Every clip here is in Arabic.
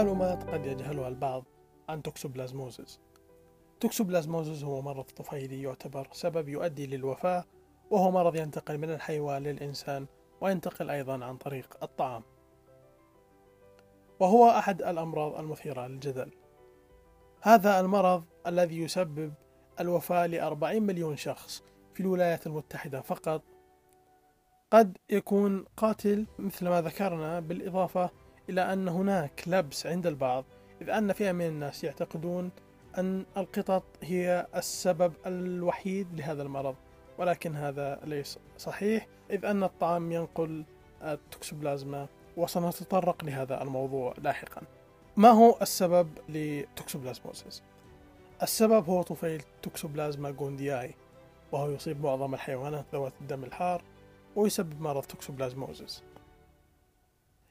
معلومات قد يجهلها البعض عن toxoplasmosis toxoplasmosis هو مرض طفيلي يعتبر سبب يؤدي للوفاة وهو مرض ينتقل من الحيوان للإنسان وينتقل أيضا عن طريق الطعام. وهو أحد الأمراض المثيرة للجدل. هذا المرض الذي يسبب الوفاة لأربعين مليون شخص في الولايات المتحدة فقط. قد يكون قاتل مثل ما ذكرنا بالإضافة إلى أن هناك لبس عند البعض إذ أن فئة من الناس يعتقدون أن القطط هي السبب الوحيد لهذا المرض ولكن هذا ليس صحيح إذ أن الطعام ينقل التوكسوبلازما وسنتطرق لهذا الموضوع لاحقا ما هو السبب ل toxoplasmosis؟ السبب هو طفيل Toxoplasma gondii وهو يصيب معظم الحيوانات ذوات الدم الحار ويسبب مرض toxoplasmosis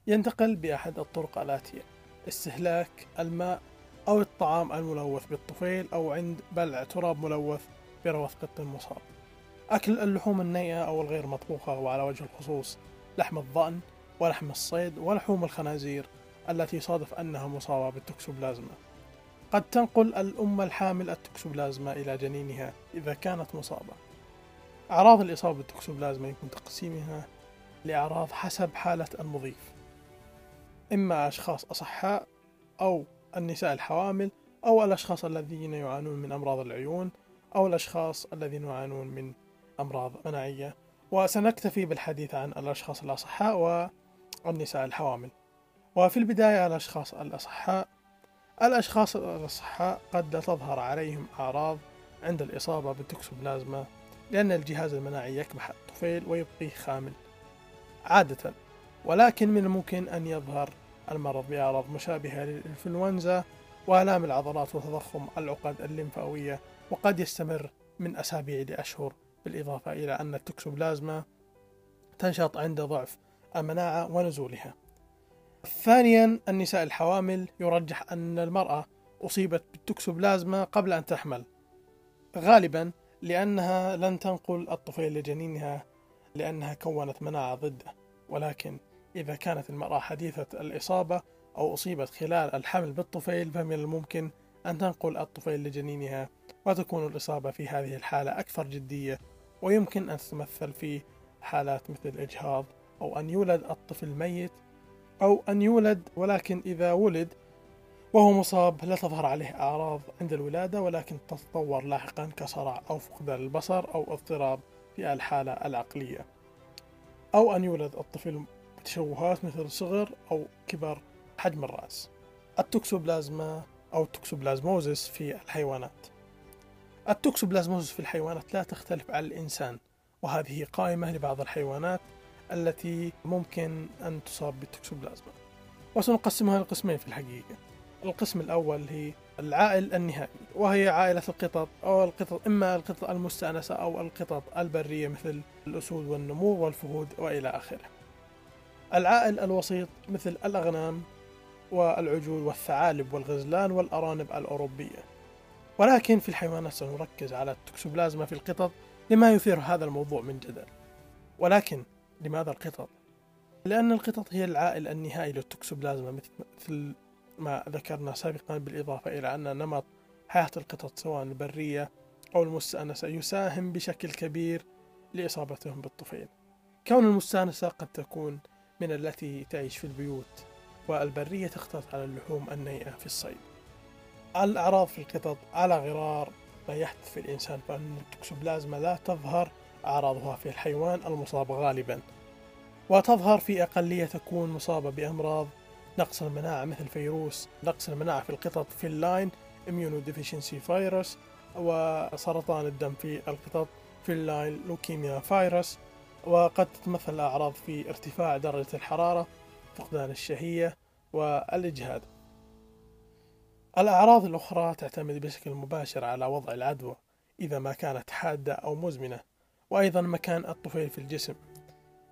ينتقل بأحد الطرق الآتية استهلاك الماء أو الطعام الملوث بالطفيل أو عند بلع تراب ملوث بروث قط مصاب أكل اللحوم النيئة أو الغير مطبوخة وعلى وجه الخصوص لحم الضأن ولحم الصيد ولحوم الخنازير التي صادف أنها مصابة بالتوكسوبلازما. قد تنقل الأم الحامل التوكسوبلازما إلى جنينها إذا كانت مصابة. أعراض الإصابة بالتوكسوبلازما يمكن تقسيمها لأعراض حسب حالة المضيف. إما أشخاص أصحاء أو النساء الحوامل أو الأشخاص الذين يعانون من أمراض العيون أو الأشخاص الذين يعانون من أمراض مناعية وسنكتفي بالحديث عن الأشخاص الأصحاء والنساء الحوامل. وفي البداية الأشخاص الأصحاء. الأشخاص الأصحاء قد لا تظهر عليهم أعراض عند الإصابة بالتوكسوبلازما لأن الجهاز المناعي يكبح الطفيل ويبقيه خامل. عادة ولكن من الممكن أن يظهر المرض بأعراض مشابهة للإنفلونزا وآلام العضلات وتضخم العقد الليمفاوية وقد يستمر من أسابيع لأشهر. بالإضافة إلى أن التوكسوبلازما تنشط عند ضعف المناعة ونزولها. ثانيا النساء الحوامل يرجح أن المرأة أصيبت بالتوكسوبلازما قبل أن تحمل. غالبا لأنها لن تنقل الطفيل لجنينها لأنها كونت مناعة ضده. ولكن إذا كانت المرأة حديثة الإصابة أو أصيبت خلال الحمل بالطفيل فمن الممكن أن تنقل الطفيل لجنينها وتكون الإصابة في هذه الحالة أكثر جدية ويمكن أن تتمثل في حالات مثل الإجهاض أو أن يولد الطفل ميت أو أن يولد ولكن إذا ولد وهو مصاب لا تظهر عليه أعراض عند الولادة ولكن تتطور لاحقا كصرع أو فقدان البصر أو اضطراب في الحالة العقلية أو أن يولد الطفل بتشوهات مثل صغر أو كبر حجم الرأس. التوكسوبلازما أو ال toxoplasmosis في الحيوانات. ال toxoplasmosis في الحيوانات لا تختلف عن الإنسان وهذه قائمة لبعض الحيوانات التي ممكن أن تصاب بالتوكسوبلازما. وسنقسمها لقسمين في الحقيقة. القسم الأول هي العائل النهائي وهي عائلة القطط أو القطط إما القطط المستأنسة أو القطط البرية مثل الأسود والنمور والفهود وإلى آخره. العائل الوسيط مثل الأغنام والعجول والثعالب والغزلان والأرانب الأوروبية. ولكن في الحيوانات سنركز على التوكسوبلازما في القطط لما يثير هذا الموضوع من جدل. ولكن لماذا القطط؟ لأن القطط هي العائل النهائي للتوكسوبلازما مثل ما ذكرنا سابقا بالإضافة إلى أن نمط حياة القطط سواء البرية أو المستأنسة يساهم بشكل كبير لإصابتهم بالطفيل. كون المستأنسة قد تكون من التي تعيش في البيوت والبرية تختلط على اللحوم النيئة في الصيد. الأعراض في القطط على غرار ما يحدث في الإنسان فإن التوكسوبلازما لا تظهر أعراضها في الحيوان المصاب غالبا. وتظهر في أقلية تكون مصابة بأمراض نقص المناعة مثل فيروس نقص المناعة في القطط feline immunodeficiency virus وسرطان الدم في القطط feline leukemia virus وقد تتمثل الأعراض في ارتفاع درجة الحرارة فقدان الشهية والإجهاد. الأعراض الأخرى تعتمد بشكل مباشر على وضع العدوى إذا ما كانت حادة أو مزمنة وأيضا مكان الطفيل في الجسم.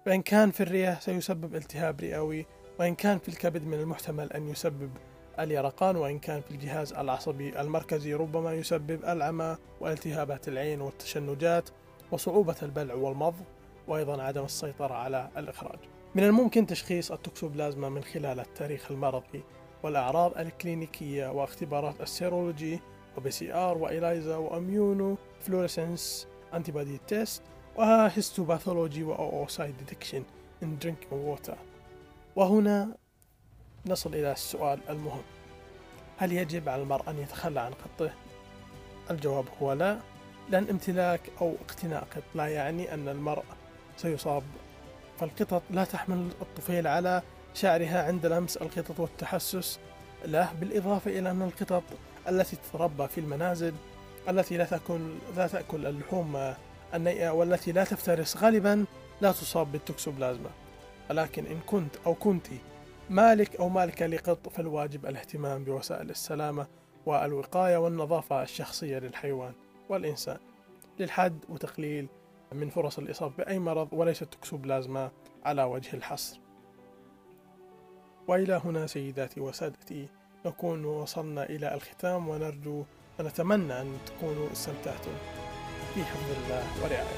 فإن كان في الرئة سيسبب التهاب رئوي وإن كان في الكبد من المحتمل أن يسبب اليرقان وإن كان في الجهاز العصبي المركزي ربما يسبب العمى والتهابات العين والتشنجات وصعوبة البلع والمضغ. وأيضا عدم السيطرة على الإخراج. من الممكن تشخيص التوكسوبلازما من خلال التاريخ المرضي والأعراض الكلينيكية واختبارات ال serology و PCR و ELISA و immunofluorescence antibody test و histopathology و oocyst detection in drinking water. وهنا نصل إلى السؤال المهم. هل يجب على المرء أن يتخلى عن قطه؟ الجواب هو لا لأن امتلاك أو اقتناء قط لا يعني أن المرء سيصاب. فالقطط لا تحمل الطفيل على شعرها عند لمس القطط والتحسس له بالإضافة إلى أن القطط التي تتربى في المنازل التي لا تأكل لا تأكل اللحوم النيئة والتي لا تفترس غالبا لا تصاب بالتوكسوبلازما. ولكن إن كنت أو كنت مالك أو مالكة لقط فالواجب الاهتمام بوسائل السلامة والوقاية والنظافة الشخصية للحيوان والإنسان. للحد وتقليل من فرص الإصابة بأي مرض وليس التوكسوبلازما على وجه الحصر. وإلى هنا سيداتي وسادتي نكون وصلنا إلى الختام ونرجو ونتمنى أن تكونوا استمتعتم. في حفظ الله ورعايته.